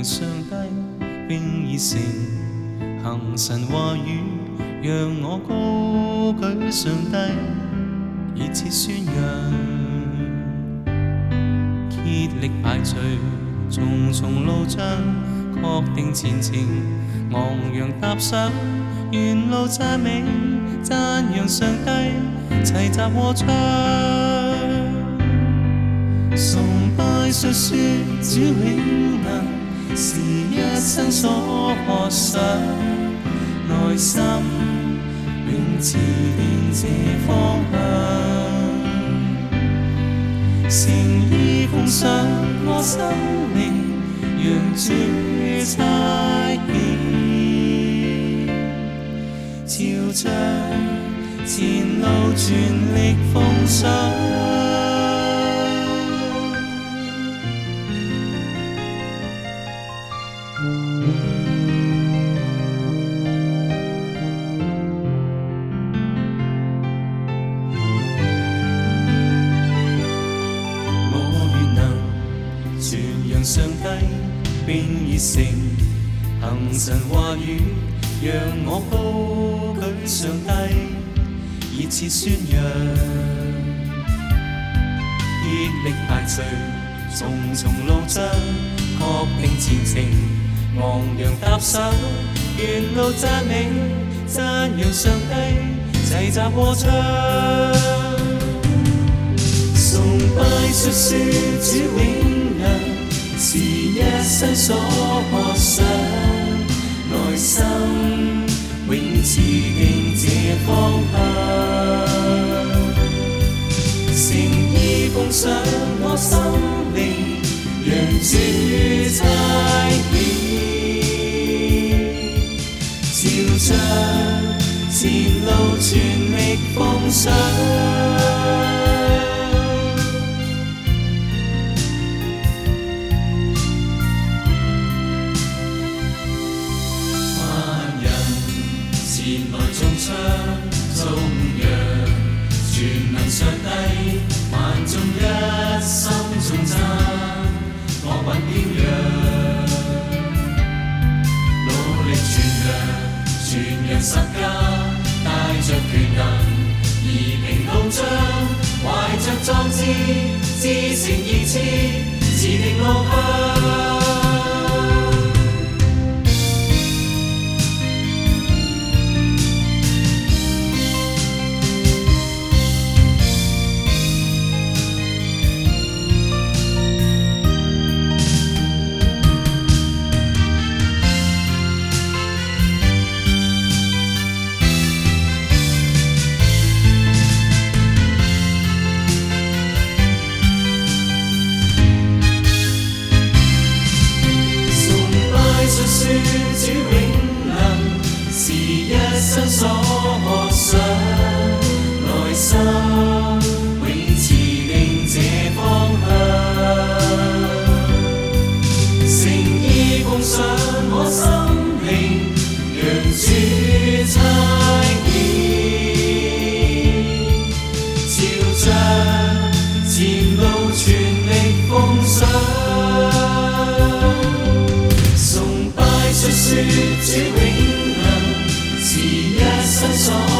让上帝并已成行神话语，让我高举上帝，热切宣扬，竭力排除重重路障，确定前程昂扬踏上，沿路赞美，赞扬上帝，齐集和唱，崇拜述说，只永能。是一生所想，内心永持定这方向。诚意奉上我心灵，让主差遣朝着前路全力奉上。让上帝变热诚，行神话语，让我高举上帝，热切宣扬。竭力排除重重路障，确定前程，昂扬踏上沿路赞美，赞扬上帝，齐集歌唱，崇拜述说主名。是一生所學想，內心永持定這方向。誠意奉上我生命，讓主差遣，照着前路全力奉上。前来种枪种秧，全能上帝，万众一心种针，我滚天扬，努力传扬，传扬十家，带着全能移平高江，怀着壮志，志诚意志，自定路向。to me. 这永能是一生所。